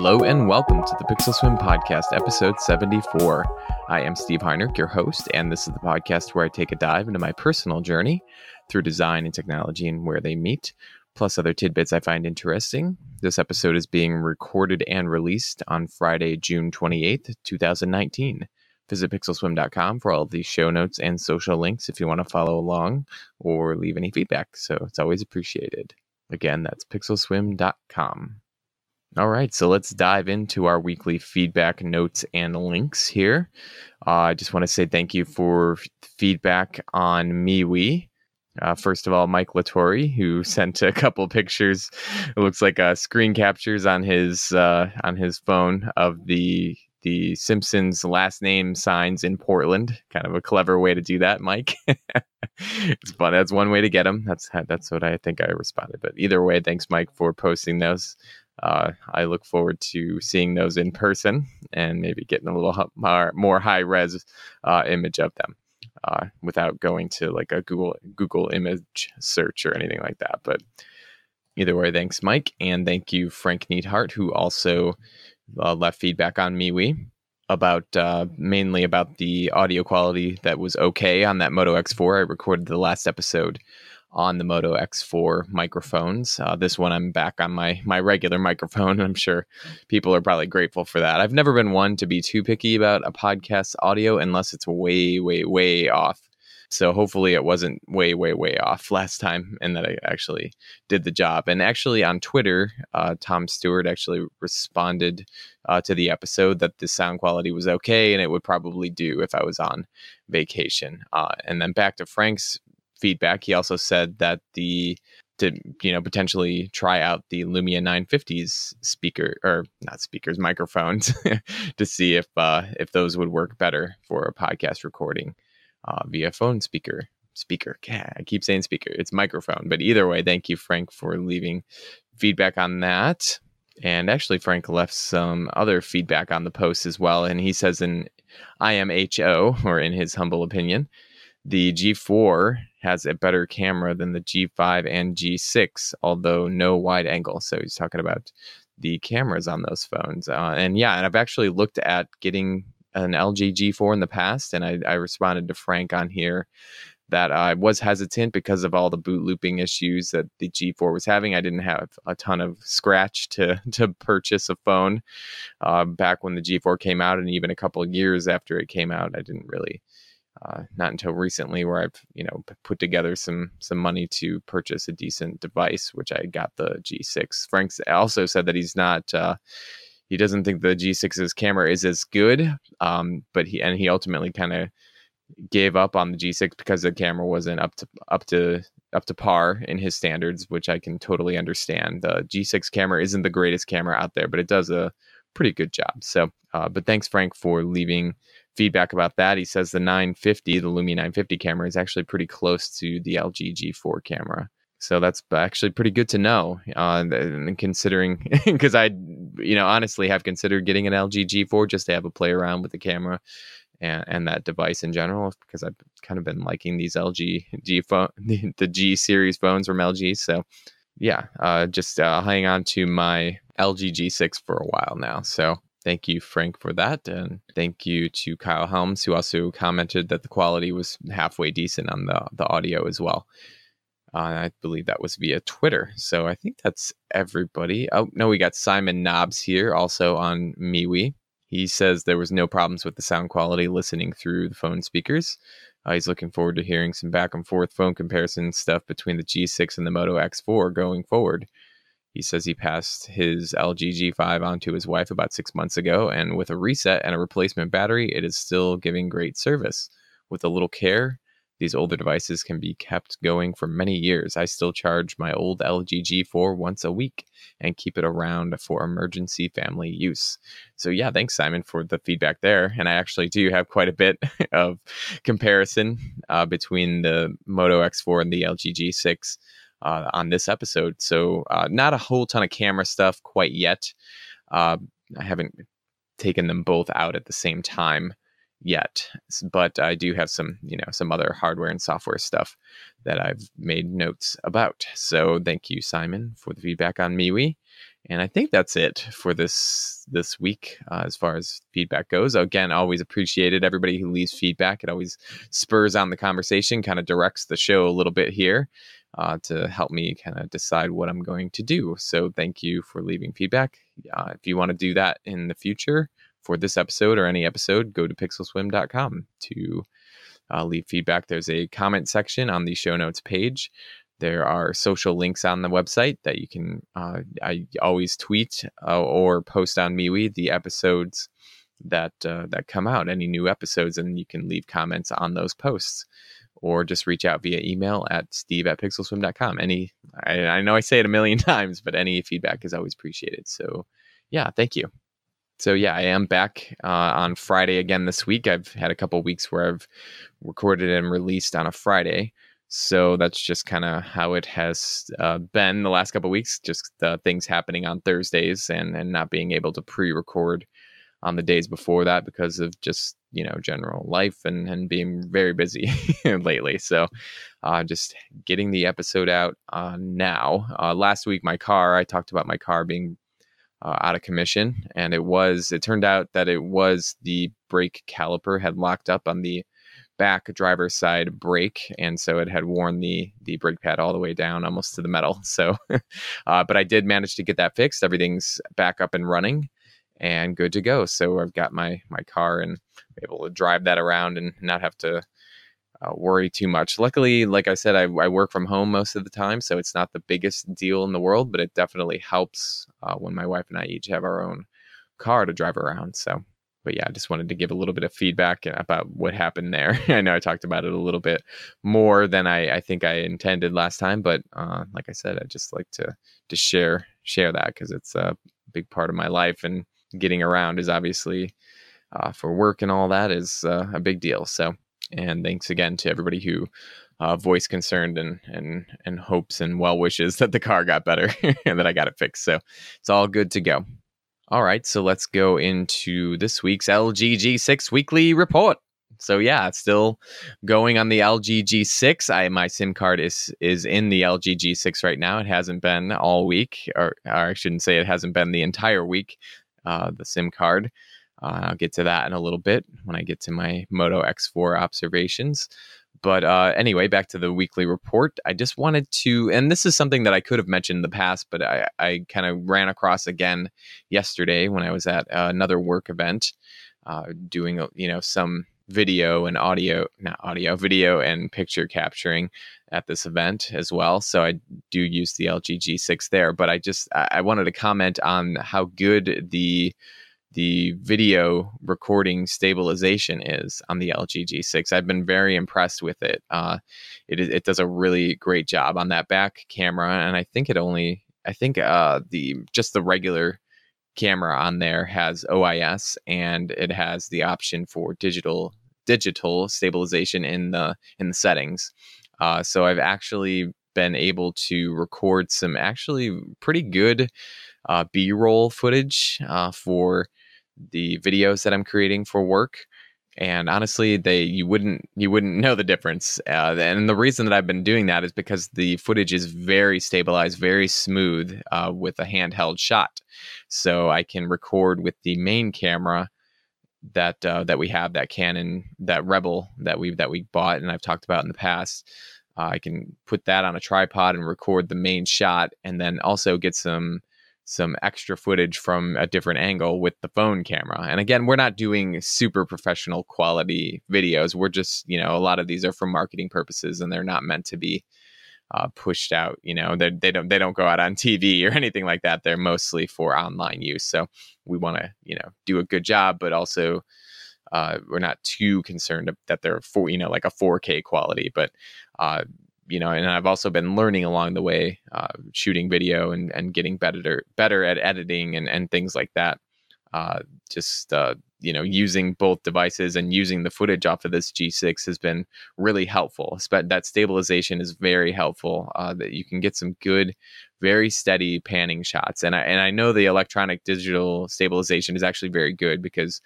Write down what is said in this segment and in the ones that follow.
Hello and welcome to the Pixel Swim Podcast, episode 74. I am Steve Heinrich, your host, and this is the podcast where I take a dive into my personal journey through design and technology and where they meet, plus other tidbits I find interesting. This episode is being recorded and released on Friday, June 28th, 2019. Visit pixelswim.com for all of these show notes and social links if you want to follow along or leave any feedback. So it's always appreciated. Again, that's pixelswim.com. All right, so let's dive into our weekly feedback notes and links here. Uh, I just want to say thank you for feedback on MeWe. Uh, first of all, Mike Latore, who sent a couple pictures. It looks like uh, screen captures on his uh, on his phone of the the Simpsons last name signs in Portland. Kind of a clever way to do that, Mike. it's fun. That's one way to get them. That's that's what I think I responded. But either way, thanks, Mike, for posting those uh, I look forward to seeing those in person and maybe getting a little more, high res uh, image of them uh, without going to like a Google Google image search or anything like that. But either way, thanks, Mike, and thank you, Frank Neathart, who also uh, left feedback on MeWe about uh, mainly about the audio quality that was okay on that Moto X4. I recorded the last episode on the Moto X4 microphones. Uh, this one, I'm back on my my regular microphone, and I'm sure people are probably grateful for that. I've never been one to be too picky about a podcast audio unless it's way, way, way off. So hopefully it wasn't way, way, way off last time, and that I actually did the job. And actually on Twitter, uh, Tom Stewart actually responded uh, to the episode that the sound quality was okay, and it would probably do if I was on vacation. Uh, and then back to Frank's feedback, he also said that the to you know potentially try out the Lumia 950s speaker or not speakers microphones to see if uh, if those would work better for a podcast recording uh, via phone speaker speaker. Yeah, I keep saying speaker. It's microphone, but either way, thank you Frank for leaving feedback on that. And actually, Frank left some other feedback on the post as well. And he says in IMHO, or in his humble opinion, the G4 has a better camera than the G5 and G6, although no wide angle. So he's talking about the cameras on those phones. Uh, and yeah, and I've actually looked at getting an LG G4 in the past, and I, I responded to Frank on here that I was hesitant because of all the boot looping issues that the G4 was having. I didn't have a ton of scratch to to purchase a phone uh, back when the G4 came out, and even a couple of years after it came out, I didn't really uh, not until recently where I've you know put together some some money to purchase a decent device, which I got the G6. Frank also said that he's not. Uh, he doesn't think the G6's camera is as good, um, but he and he ultimately kind of gave up on the G6 because the camera wasn't up to up to up to par in his standards, which I can totally understand. The G6 camera isn't the greatest camera out there, but it does a pretty good job. So, uh, but thanks Frank for leaving feedback about that. He says the 950, the Lumia 950 camera, is actually pretty close to the LG G4 camera. So that's actually pretty good to know. Uh, considering, because I, you know, honestly have considered getting an LG G4 just to have a play around with the camera and, and that device in general, because I've kind of been liking these LG G phone, the, the G series phones from LG. So yeah, uh, just uh, hanging on to my LG G6 for a while now. So Thank you, Frank, for that. And thank you to Kyle Helms, who also commented that the quality was halfway decent on the, the audio as well. Uh, I believe that was via Twitter. So I think that's everybody. Oh, no, we got Simon Knobs here also on MeWe. He says there was no problems with the sound quality listening through the phone speakers. Uh, he's looking forward to hearing some back and forth phone comparison stuff between the G6 and the Moto X4 going forward. He says he passed his LG G5 on to his wife about six months ago, and with a reset and a replacement battery, it is still giving great service. With a little care, these older devices can be kept going for many years. I still charge my old LG G4 once a week and keep it around for emergency family use. So, yeah, thanks, Simon, for the feedback there. And I actually do have quite a bit of comparison uh, between the Moto X4 and the LG G6 uh, on this episode. So, uh, not a whole ton of camera stuff quite yet. Uh, I haven't taken them both out at the same time yet, but I do have some, you know, some other hardware and software stuff that I've made notes about. So thank you, Simon, for the feedback on MeWe. And I think that's it for this this week uh, as far as feedback goes. Again, always appreciated everybody who leaves feedback. It always spurs on the conversation, kind of directs the show a little bit here uh, to help me kind of decide what I'm going to do. So thank you for leaving feedback. Uh, if you want to do that in the future for this episode or any episode, go to pixelswim.com to uh, leave feedback. There's a comment section on the show notes page. There are social links on the website that you can. Uh, I always tweet uh, or post on MeWe the episodes that uh, that come out, any new episodes, and you can leave comments on those posts or just reach out via email at steve at pixelswim.com. Any, I, I know I say it a million times, but any feedback is always appreciated. So, yeah, thank you. So, yeah, I am back uh, on Friday again this week. I've had a couple weeks where I've recorded and released on a Friday. So that's just kind of how it has uh, been the last couple weeks. Just the things happening on Thursdays and and not being able to pre-record on the days before that because of just you know general life and and being very busy lately. So uh, just getting the episode out uh, now. Uh, last week my car i talked about my car being uh, out of commission and it was it turned out that it was the brake caliper had locked up on the back driver's side brake and so it had worn the the brake pad all the way down almost to the metal. So uh, but i did manage to get that fixed. Everything's back up and running and good to go. So I've got my my car and able to drive that around and not have to uh, worry too much. Luckily, like I said, I, I, work from home most of the time, so it's not the biggest deal in the world, but it definitely helps uh, when my wife and I each have our own car to drive around. So, but yeah, I just wanted to give a little bit of feedback about what happened there. I know I talked about it a little bit more than I, I think I intended last time, but uh, like I said, I just like to to share share that because it's a big part of my life and getting around is obviously uh, for work and all that is uh, a big deal. So, and thanks again to everybody who uh, voiced concerned and and and hopes and well wishes that the car got better and that I got it fixed. So it's all good to go. All right, so let's go into this week's LG G6 weekly report. So yeah, it's still going on the LG G6. I my SIM card is is in the LG G6 right now. It hasn't been all week, or, or I shouldn't say it hasn't been the entire week uh, the SIM card. Uh, I'll get to that in a little bit when I get to my Moto X4 observations. But uh, anyway, back to the weekly report. I just wanted to, and this is something that I could have mentioned in the past, but I, I kind of ran across again yesterday when I was at uh, another work event uh, doing, you know, some video and audio, not audio, video and picture capturing at this event as well. So I do use the LG G6 there, but I just I wanted to comment on how good the the video recording stabilization is on the LG G6. I've been very impressed with it. Uh, it it does a really great job on that back camera, and I think it only I think uh, the just the regular camera on there has OIS and it has the option for digital digital stabilization in the in the settings. Uh, so I've actually been able to record some actually pretty good uh, B-roll footage uh, for the videos that I'm creating for work. And honestly, they you wouldn't you wouldn't know the difference. Uh, and the reason that I've been doing that is because the footage is very stabilized, very smooth uh, with a handheld shot. So I can record with the main camera that uh, that we have that Canon that Rebel that we that we bought and I've talked about in the past. Uh, I can put that on a tripod and record the main shot, and then also get some some extra footage from a different angle with the phone camera. And again, we're not doing super professional quality videos. We're just you know a lot of these are for marketing purposes, and they're not meant to be uh, pushed out. You know, they don't they don't go out on TV or anything like that. They're mostly for online use. So we want to you know do a good job, but also uh, we're not too concerned that they're for you know like a 4K quality. But uh, you know, and I've also been learning along the way, uh, shooting video and and getting better better at editing and and things like that. Uh, just uh, you know using both devices and using the footage off of this G6 has been really helpful. That stabilization is very helpful. Uh, that you can get some good, very steady panning shots, and I and I know the electronic digital stabilization is actually very good because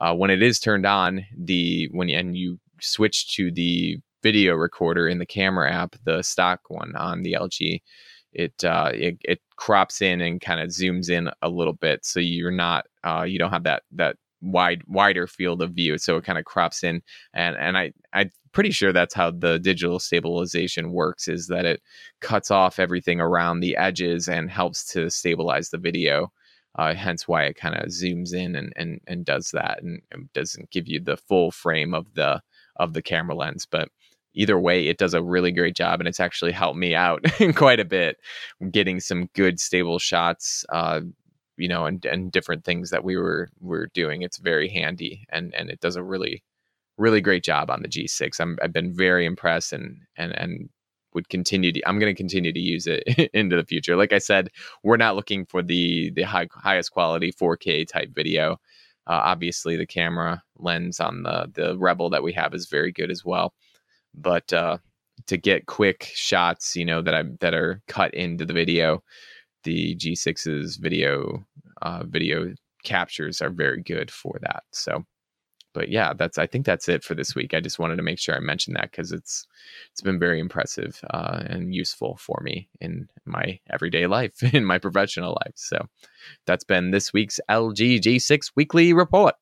uh, when it is turned on, the when and you switch to the video recorder in the camera app, the stock one on the LG, it uh, it, it crops in and kind of zooms in a little bit, so you're not uh, you don't have that that wide wider field of view so it kind of crops in. And and i i'm pretty sure that's how the digital stabilization works is that it cuts off everything around the edges and helps to stabilize the video uh, hence why it kind of zooms in and, and and does that and, and doesn't give you the full frame of the of the camera lens. But either way it does a really great job and it's actually helped me out quite a bit getting some good stable shots uh, you know, and, and different things that we were were doing. It's very handy and and it does a really really great job on the G6. I'm I've been very impressed and and and would continue to I'm going to continue to use it into the future. Like I said, we're not looking for the the high, highest quality 4K type video. Uh, obviously, the camera lens on the the Rebel that we have is very good as well. But uh, to get quick shots, you know that I that are cut into the video, the G6's video uh, video captures are very good for that. So, but yeah, that's I think that's it for this week. I just wanted to make sure I mentioned that because it's it's been very impressive uh, and useful for me in my everyday life, in my professional life. So that's been this week's LG G6 weekly report.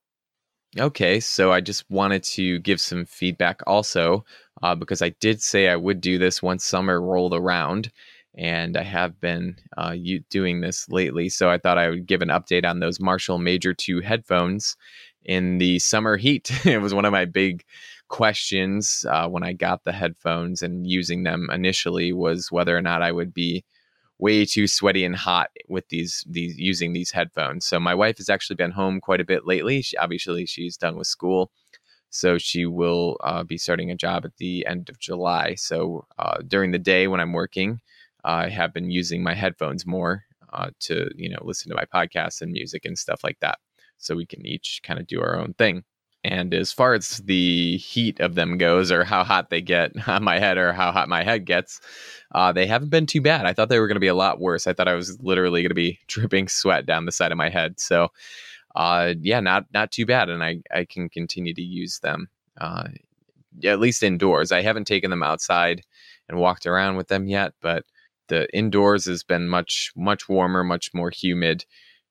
Okay, so I just wanted to give some feedback also uh, because I did say I would do this once summer rolled around and I have been uh, doing this lately. So I thought I would give an update on those Marshall Major 2 headphones in the summer heat. it was one of my big questions uh, when I got the headphones and using them initially was whether or not I would be way too sweaty and hot with these these using these headphones. So my wife has actually been home quite a bit lately. She, obviously, she's done with school. So she will uh, be starting a job at the end of July. So uh, during the day when I'm working, I have been using my headphones more uh, to you know listen to my podcasts and music and stuff like that. So we can each kind of do our own thing. And as far as the heat of them goes, or how hot they get on my head, or how hot my head gets, uh, they haven't been too bad. I thought they were going to be a lot worse. I thought I was literally going to be dripping sweat down the side of my head. So, uh, yeah, not not too bad, and I I can continue to use them. Uh, at least indoors. I haven't taken them outside and walked around with them yet, but the indoors has been much much warmer, much more humid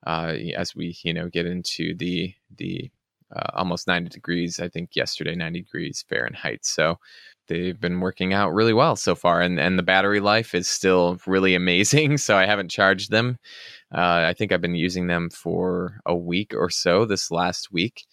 uh, as we you know get into the the uh, almost 90 degrees. I think yesterday 90 degrees Fahrenheit. So they've been working out really well so far, and and the battery life is still really amazing. So I haven't charged them. Uh, I think I've been using them for a week or so this last week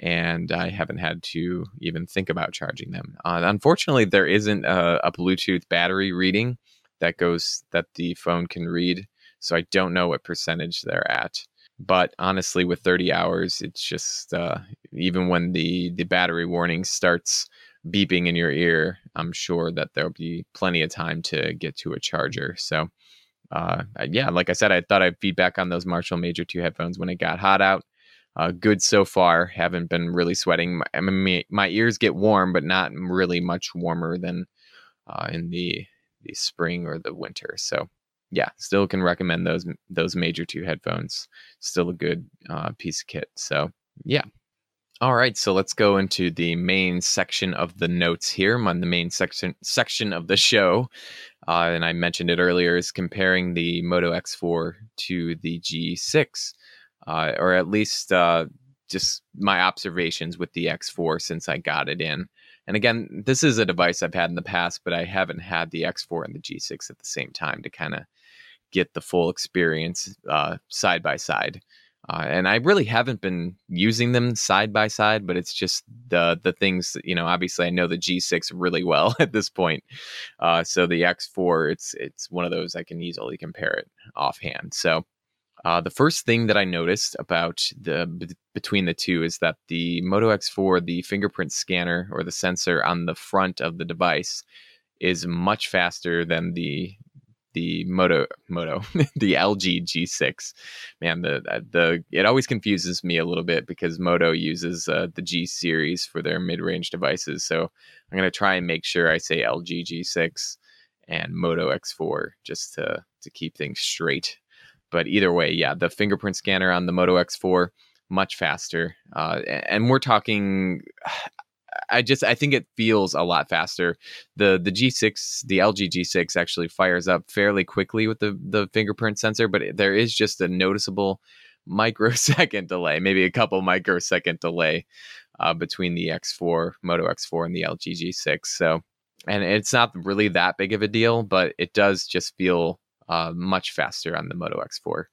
and I haven't had to even think about charging them. Uh, unfortunately, there isn't a, a, Bluetooth battery reading that goes that the phone can read. So I don't know what percentage they're at. But honestly, with 30 hours, it's just uh, even when the the battery warning starts beeping in your ear, I'm sure that there'll be plenty of time to get to a charger. So uh, yeah, like I said, I thought I'd feedback on those Marshall Major 2 headphones when it got hot out. Uh, good so far. Haven't been really sweating. My, I mean, my ears get warm, but not really much warmer than uh, in the the spring or the winter. So yeah, still can recommend those those major two headphones. Still a good uh, piece of kit. So yeah. All right, so let's go into the main section of the notes here. On the main section section of the show, uh, and I mentioned it earlier, is comparing the Moto X4 to the G6, uh, or at least uh, just my observations with the X4 since I got it in. And again, this is a device I've had in the past, but I haven't had the X4 and the G6 at the same time to kind of get the full experience uh, side by side. Uh, and I really haven't been using them side by side, but it's just the the things you know. Obviously, I know the G6 really well at this point, uh, so the X4 it's it's one of those I can easily compare it offhand. So uh, the first thing that I noticed about the b- between the two is that the Moto X4, the fingerprint scanner or the sensor on the front of the device, is much faster than the the Moto Moto the LG G6. Man, the the it always confuses me a little bit because Moto uses uh, the G series for their mid range devices. So I'm gonna try and make sure I say LG G6 and Moto X4 just to to keep things straight but either way, yeah, the fingerprint scanner on the Moto X4 much faster. Uh, and we're talking. I just I think it feels a lot faster. The the G6, the LG G6 actually fires up fairly quickly with the the fingerprint sensor, but there is just a noticeable microsecond delay, maybe a couple microsecond delay uh, between the X4 Moto X4 and the LG G6. So, and it's not really that big of a deal, but it does just feel uh, much faster on the Moto X4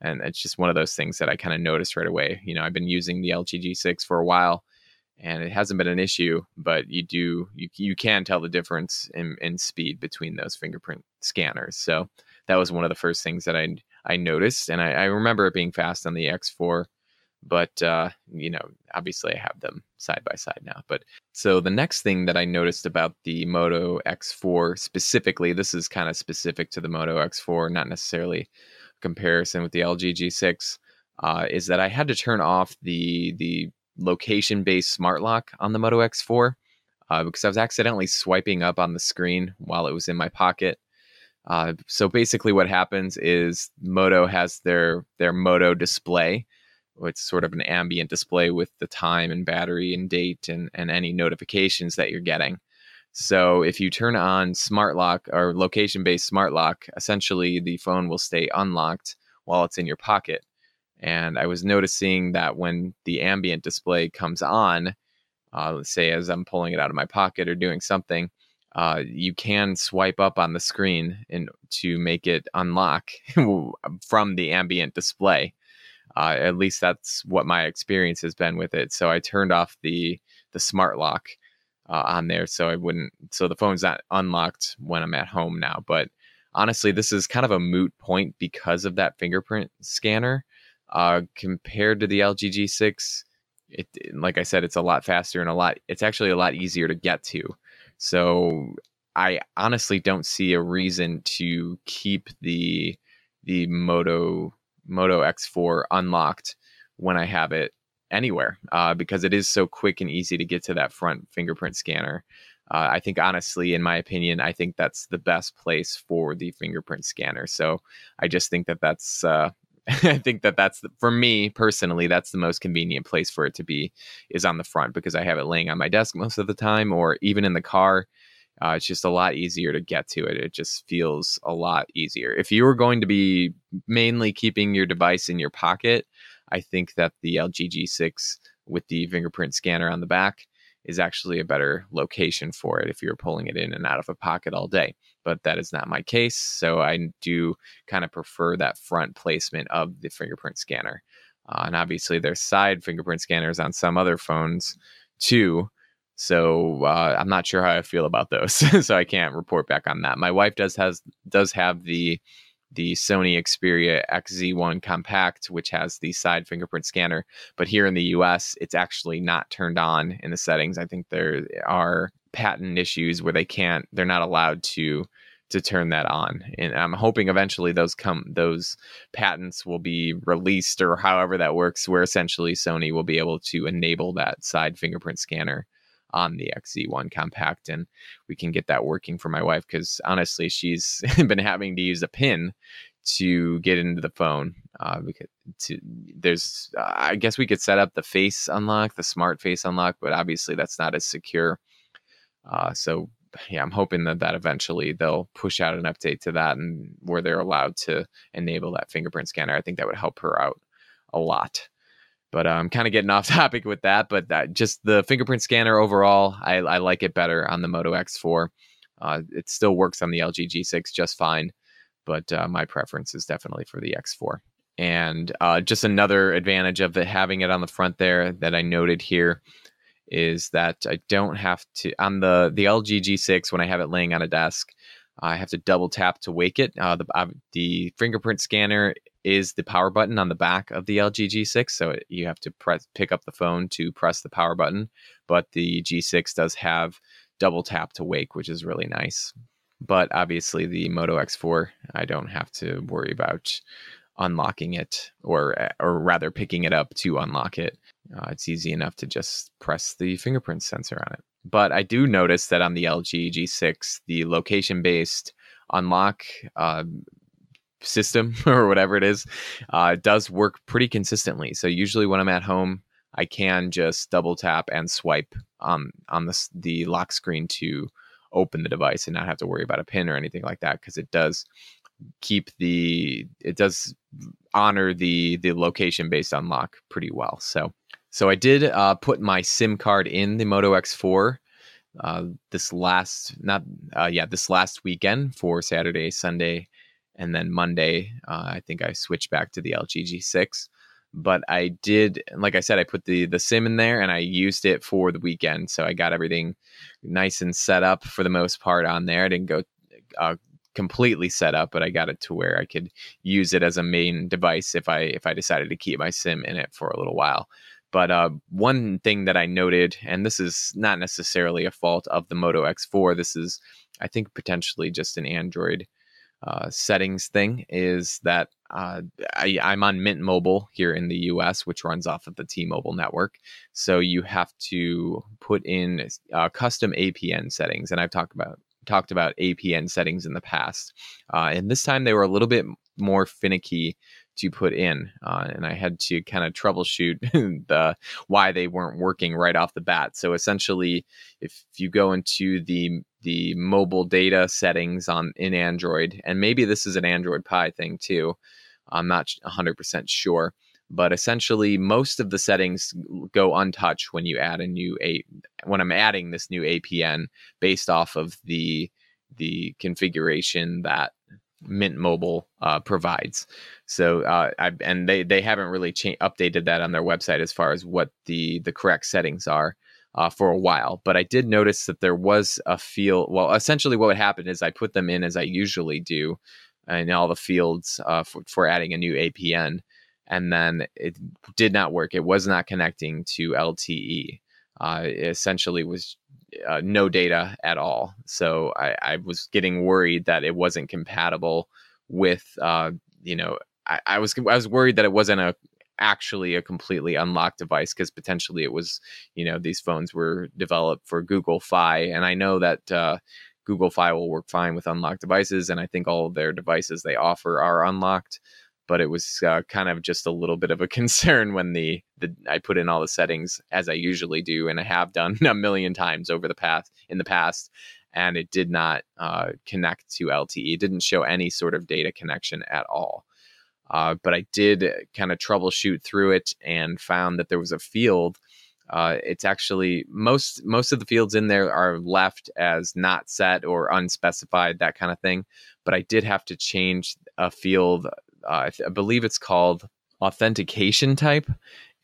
and it's just one of those things that I kind of noticed right away. You know, I've been using the LG G6 for a while, and it hasn't been an issue, but you do you you can tell the difference in, in speed between those fingerprint scanners. So that was one of the first things that I I noticed, and I, I remember it being fast on the X4, but uh, you know, obviously I have them side by side now. But so the next thing that I noticed about the Moto X4 specifically, this is kind of specific to the Moto X4, not necessarily comparison with the LG G6 uh, is that I had to turn off the the location based smart lock on the Moto X4 uh, because I was accidentally swiping up on the screen while it was in my pocket. Uh, so basically, what happens is Moto has their their Moto display. It's sort of an ambient display with the time and battery and date and, and any notifications that you're getting. So if you turn on smart lock or location based smart lock, essentially the phone will stay unlocked while it's in your pocket. And I was noticing that when the ambient display comes on, uh, let's say as I'm pulling it out of my pocket or doing something, uh, you can swipe up on the screen in, to make it unlock from the ambient display. Uh, at least that's what my experience has been with it. So I turned off the the smart lock uh, on there, so I wouldn't. So the phone's not unlocked when I'm at home now. But honestly, this is kind of a moot point because of that fingerprint scanner uh, compared to the LG G6. It, like I said, it's a lot faster and a lot. It's actually a lot easier to get to. So I honestly don't see a reason to keep the the Moto Moto X4 unlocked when I have it anywhere uh, because it is so quick and easy to get to that front fingerprint scanner. Uh, I think, honestly, in my opinion, I think that's the best place for the fingerprint scanner. So I just think that that's, uh, I think that that's the, for me personally, that's the most convenient place for it to be is on the front because I have it laying on my desk most of the time or even in the car. Uh, it's just a lot easier to get to it. It just feels a lot easier. If you were going to be mainly keeping your device in your pocket, I think that the LG G6 with the fingerprint scanner on the back is actually a better location for it if you're pulling it in and out of a pocket all day. But that is not my case. So I do kind of prefer that front placement of the fingerprint scanner. Uh, and obviously, there's side fingerprint scanners on some other phones too. So uh, I'm not sure how I feel about those. so I can't report back on that. My wife does has does have the the Sony Xperia XZ1 Compact, which has the side fingerprint scanner. But here in the US, it's actually not turned on in the settings. I think there are patent issues where they can't, they're not allowed to to turn that on and i'm hoping eventually those come those patents will be released or however that works where essentially sony will be able to enable that side fingerprint scanner on the XZ1 compact and we can get that working for my wife because honestly she's been having to use a pin to get into the phone uh, because to, there's uh, I guess we could set up the face unlock the smart face unlock but obviously that's not as secure. Uh, so yeah I'm hoping that that eventually they'll push out an update to that and where they're allowed to enable that fingerprint scanner. I think that would help her out a lot but I'm um, kind of getting off topic with that. But that, just the fingerprint scanner overall, I, I like it better on the Moto X4. Uh, it still works on the LG G6 just fine, but uh, my preference is definitely for the X4. And uh, just another advantage of it, having it on the front there that I noted here is that I don't have to on the the LG G6 when I have it laying on a desk. I have to double tap to wake it. Uh, the uh, the fingerprint scanner is the power button on the back of the LG G6. So it, you have to press pick up the phone to press the power button. But the G6 does have double tap to wake, which is really nice. But obviously, the Moto X4, I don't have to worry about unlocking it, or or rather picking it up to unlock it. Uh, it's easy enough to just press the fingerprint sensor on it. But I do notice that on the LG G6, the location based unlock uh, system or whatever it is uh, does work pretty consistently. So usually when I'm at home, I can just double tap and swipe um, on the the lock screen to open the device and not have to worry about a pin or anything like that because it does keep the it does honor the the location based unlock pretty well. So so I did uh, put my SIM card in the Moto X4 uh, this last not uh, yeah this last weekend for Saturday, Sunday, and then Monday. Uh, I think I switched back to the LG G6. But I did, like I said, I put the the SIM in there and I used it for the weekend. So I got everything nice and set up for the most part on there. I didn't go uh, completely set up, but I got it to where I could use it as a main device if I if I decided to keep my SIM in it for a little while. But uh, one thing that I noted, and this is not necessarily a fault of the Moto X4, this is, I think, potentially just an Android uh, settings thing, is that uh, I, I'm on Mint Mobile here in the US, which runs off of the T Mobile network. So you have to put in uh, custom APN settings. And I've talked about talked about APN settings in the past. Uh, and this time they were a little bit more finicky to put in, uh, and I had to kind of troubleshoot the why they weren't working right off the bat. So essentially, if you go into the the mobile data settings on in Android, and maybe this is an Android Pie thing too, I'm not 100% sure, but essentially most of the settings go untouched when you add a new a when I'm adding this new APN based off of the the configuration that Mint Mobile uh, provides. So, uh, I, and they they haven't really cha- updated that on their website as far as what the the correct settings are uh, for a while. But I did notice that there was a field. Well, essentially, what would happen is I put them in as I usually do in all the fields uh, for, for adding a new APN, and then it did not work. It was not connecting to LTE. Uh, it essentially was uh, no data at all. So I, I, was getting worried that it wasn't compatible with, uh, you know, I, I, was I was worried that it wasn't a actually a completely unlocked device because potentially it was, you know, these phones were developed for Google Fi, and I know that. Uh, Google Fi will work fine with unlocked devices, and I think all of their devices they offer are unlocked but it was uh, kind of just a little bit of a concern when the, the I put in all the settings as I usually do and I have done a million times over the past in the past and it did not uh, connect to LTE. It didn't show any sort of data connection at all. Uh, but I did kind of troubleshoot through it and found that there was a field. Uh, it's actually most most of the fields in there are left as not set or unspecified, that kind of thing. But I did have to change a field uh, I, believe it's called authentication type.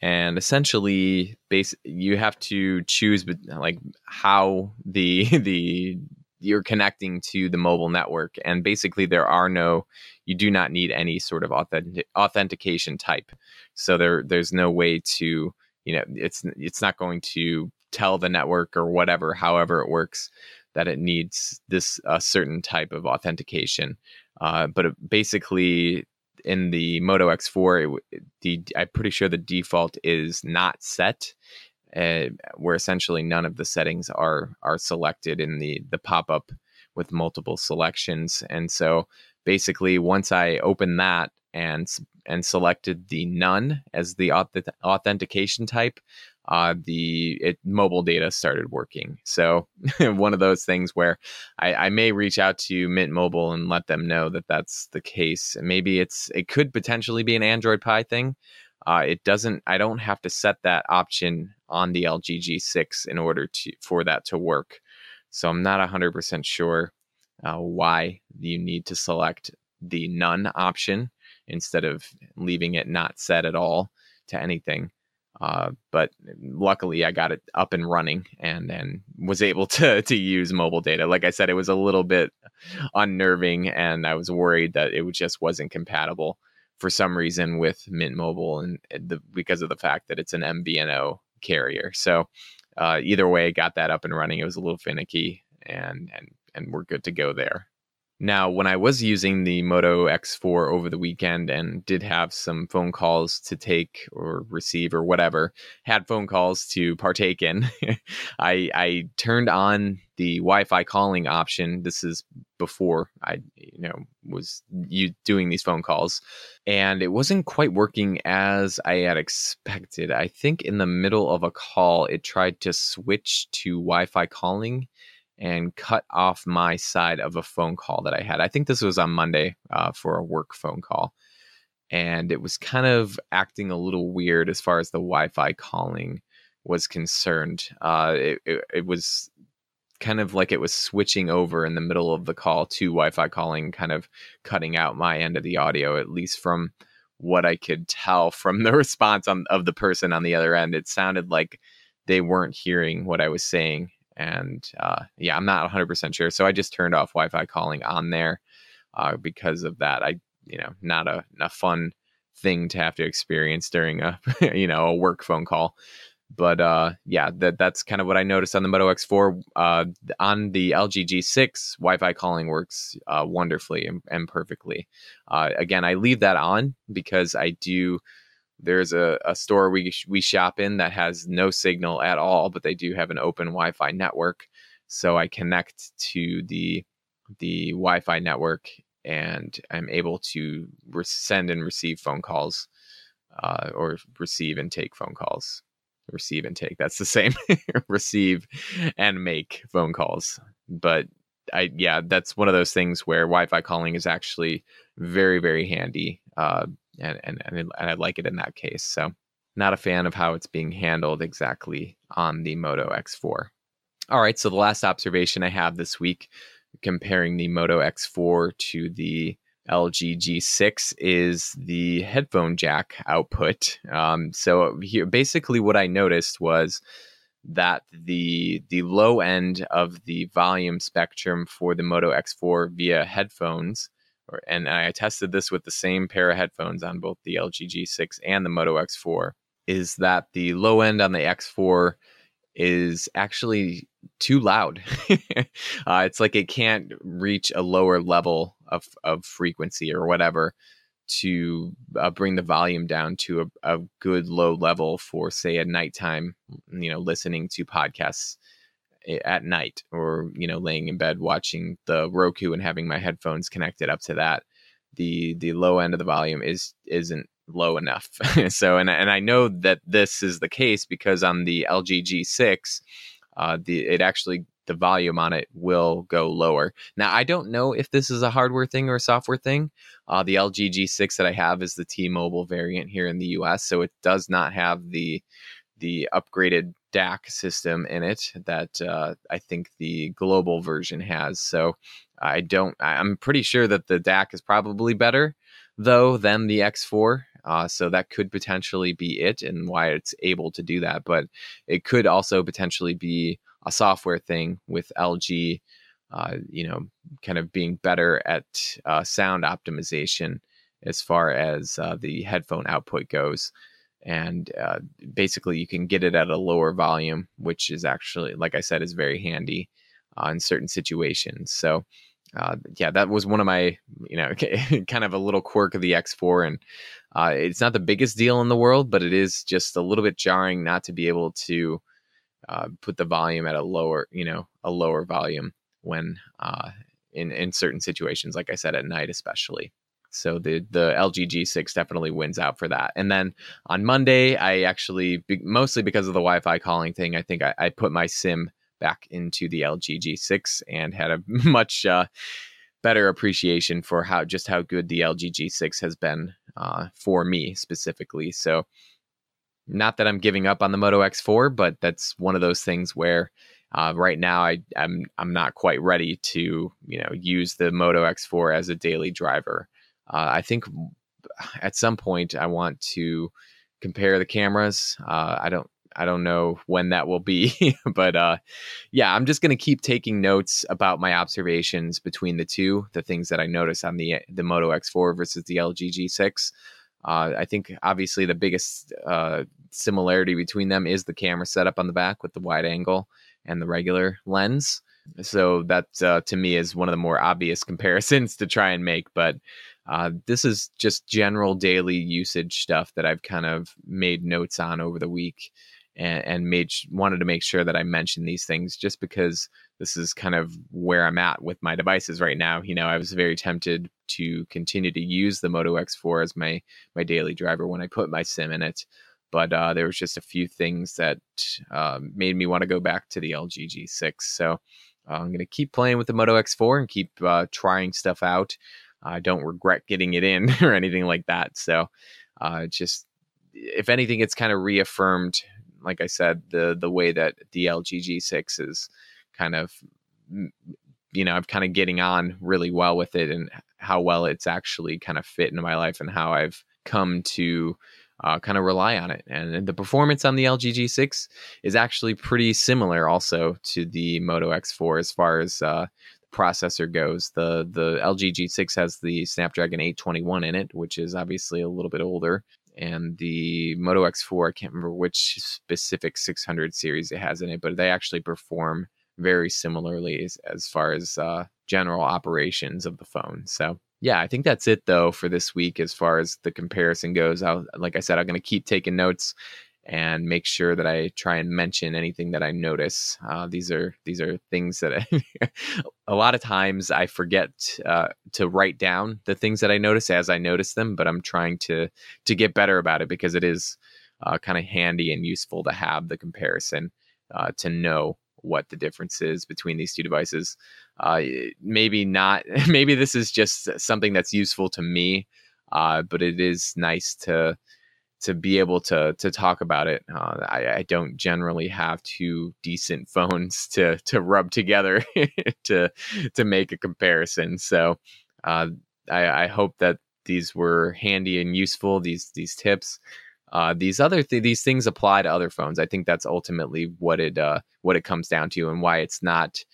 And essentially base you have to choose like how the the you're connecting to the mobile network. And basically there are no you do not need any sort of authentic, authentication type. So there there's no way to you know it's it's not going to tell the network or whatever however it works that it needs this a certain type of authentication. Uh, but basically in the Moto X4, it, the I'm pretty sure the default is not set, uh, where essentially none of the settings are are selected in the the pop up with multiple selections. And so basically, once I open that and and selected the none as the auth- authentication type, uh, the it, mobile data started working. So one of those things where I, I, may reach out to Mint Mobile and let them know that that's the case. Maybe it's it could potentially be an Android Pie thing. Uh, it doesn't. I don't have to set that option on the LG G6 in order to for that to work. So I'm not 100% sure uh, why you need to select the none option instead of leaving it not set at all to anything. Uh, but luckily, I got it up and running and and was able to to use mobile data. Like I said, it was a little bit unnerving, and I was worried that it just wasn't compatible for some reason with Mint Mobile, and the, because of the fact that it's an MVNO carrier. So uh, either way, got that up and running. It was a little finicky, and and and we're good to go there. Now, when I was using the Moto X4 over the weekend and did have some phone calls to take or receive or whatever, had phone calls to partake in, I, I turned on the Wi Fi calling option. This is before I, you know, was you doing these phone calls, and it wasn't quite working as I had expected. I think in the middle of a call, it tried to switch to Wi-Fi calling and cut off my side of a phone call that I had. I think this was on Monday uh, for a work phone call. And it was kind of acting a little weird as far as the Wi Fi calling was concerned. Uh, it, it, it, was kind of like it was switching over in the middle of the call to Wi Fi calling, kind of cutting out my end of the audio, at least from what I could tell from the response on, of the person on the other end. It sounded like they weren't hearing what I was saying and uh, yeah, I'm not 100% sure. So I just turned off Wi Fi calling on there uh, because of that. I, you know, not a, a fun thing to have to experience during a, you know, a work phone call. But uh, yeah, that that's kind of what I noticed on the Moto X4. Uh, on the LG G6, Wi-Fi calling works uh, wonderfully and, and perfectly. Uh, again, I leave that on because I do there's a, a store we we shop in that has no signal at all, but they do have an open Wi-Fi network. So I connect to the the Wi-Fi network and I'm able to re- send and receive phone calls, uh, or receive and take phone calls. Receive and take. That's the same. receive and make phone calls. But I yeah, that's one of those things where Wi-Fi calling is actually very very handy. Uh, and and and, I like it in that case. So not a fan of how it's being handled exactly on the Moto X4. All right, so the last observation I have this week comparing the Moto X4 to the LG G6 is the headphone jack output. Um, so here, basically, what I noticed was that the the low end of the volume spectrum for the Moto X4 via headphones and I tested this with the same pair of headphones on both the LG G6 and the Moto X4, is that the low end on the X4 is actually too loud. uh, it's like it can't reach a lower level of, of frequency or whatever to uh, bring the volume down to a, a good low level for, say, a nighttime, you know, listening to podcasts at night or you know laying in bed watching the Roku and having my headphones connected up to that the the low end of the volume is isn't low enough so and and I know that this is the case because on the LG G6 uh the it actually the volume on it will go lower. Now, I don't know if this is a hardware thing or a software thing. Uh, the LG G6 that I have is the T-Mobile variant here in the US, so it does not have the the upgraded DAC system in it that uh, I think the global version has. So I don't. I'm pretty sure that the DAC is probably better though than the X4. Uh, so that could potentially be it and why it's able to do that. But it could also potentially be a software thing with LG, uh, you know, kind of being better at uh, sound optimization as far as uh, the headphone output goes and uh, basically you can get it at a lower volume which is actually like i said is very handy uh, in certain situations. So uh, yeah that was one of my you know kind of a little quirk of the x4 and uh, it's not the biggest deal in the world but it is just a little bit jarring not to be able to uh, put the volume at a lower you know a lower volume when uh, in in certain situations like i said at night especially so the the LG G6 definitely wins out for that. And then on Monday, I actually mostly because of the Wi-Fi calling thing, I think I, I put my SIM back into the LG G6 and had a much uh, better appreciation for how just how good the LG G6 has been uh, for me specifically. So not that I'm giving up on the Moto X4, but that's one of those things where uh, right now I, I'm I'm not quite ready to you know use the Moto X4 as a daily driver uh, I think at some point I want to compare the cameras. Uh, I don't I don't know when that will be, but uh, yeah, I'm just going to keep taking notes about my observations between the two, the things that I notice on the the Moto X4 versus the LG G6. Uh, I think obviously the biggest uh, similarity between them is the camera setup on the back with the wide angle and the regular lens. So that uh, to me is one of the more obvious comparisons to try and make, but uh, this is just general daily usage stuff that I've kind of made notes on over the week. and, and made wanted to make sure that I mentioned these things just because this is kind of where I'm at with my devices right now. You know, I was very tempted to continue to use the Moto X4 as my my daily driver when I put my sim in it, but uh, there was just a few things that uh, made me want to go back to the LG G6. So uh, I'm going to keep playing with the Moto X4 and keep uh, trying stuff out. I don't regret getting it in or anything like that. So uh, just if anything, it's kind of reaffirmed, like I said, the the way that the LG G6 is kind of you know, I'm kind of getting on really well with it and how well it's actually kind of fit into my life and how I've come to uh, kind of rely on it. And the performance on the LG G6 is actually pretty similar also to the Moto X4 as far as uh, processor goes. The the LG G6 has the Snapdragon 821 in it, which is obviously a little bit older. And the Moto X4, I can't remember which specific 600 series it has in it, but they actually perform very similarly as, as far as uh, general operations of the phone. So yeah, I think that's it though for this week as far as the comparison goes. I'll, like I said, I'm going to keep taking notes and make sure that I try and mention anything that I notice. Uh, these are these are things that I, a lot of times I forget uh, to write down the things that I notice as I notice them, but I'm trying to to get better about it because it is uh, kind of handy and useful to have the comparison uh, to know what the difference is between these two devices. Uh, maybe not. Maybe this is just something that's useful to me, uh, but it is nice to to be able to to talk about it. Uh, I, I, don't generally have two decent phones to to rub together to to make a comparison. So uh, I, I hope that these were handy and useful. These these tips. Uh, these other th- these things apply to other phones. I think that's ultimately what it uh, what it comes down to, and why it's not,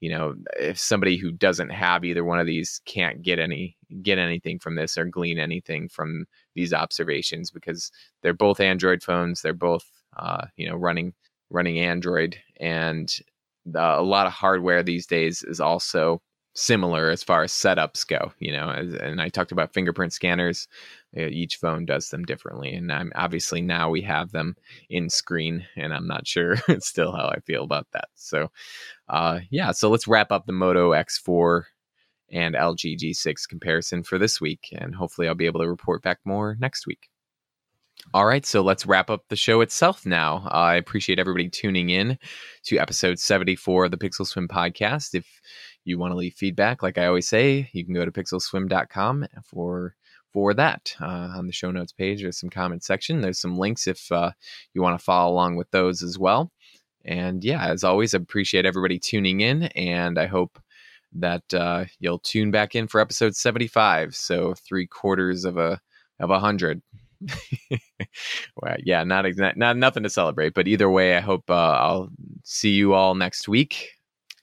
you know, if somebody who doesn't have either one of these can't get any get anything from this or glean anything from these observations because they're both Android phones. They're both uh, you know running running Android, and the, a lot of hardware these days is also similar as far as setups go. You know, and I talked about fingerprint scanners each phone does them differently and i'm obviously now we have them in screen and i'm not sure still how i feel about that so uh, yeah so let's wrap up the moto x4 and lg g6 comparison for this week and hopefully i'll be able to report back more next week all right, so let's wrap up the show itself now. Uh, I appreciate everybody tuning in to episode 74 of the Pixel Swim podcast. If you want to leave feedback, like I always say, you can go to pixelswim.com for for that. Uh, on the show notes page, there's some comment section. There's some links if uh, you want to follow along with those as well. And yeah, as always, I appreciate everybody tuning in, and I hope that uh, you'll tune back in for episode 75. So three quarters of a of a hundred. well, yeah, not not nothing to celebrate, but either way, I hope uh, I'll see you all next week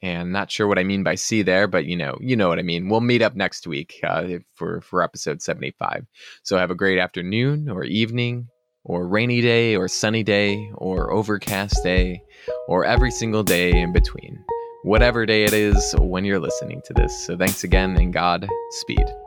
and not sure what I mean by see there, but you know, you know what I mean. We'll meet up next week uh, for for episode seventy five. So have a great afternoon or evening or rainy day or sunny day or overcast day or every single day in between. Whatever day it is when you're listening to this. So thanks again and God speed.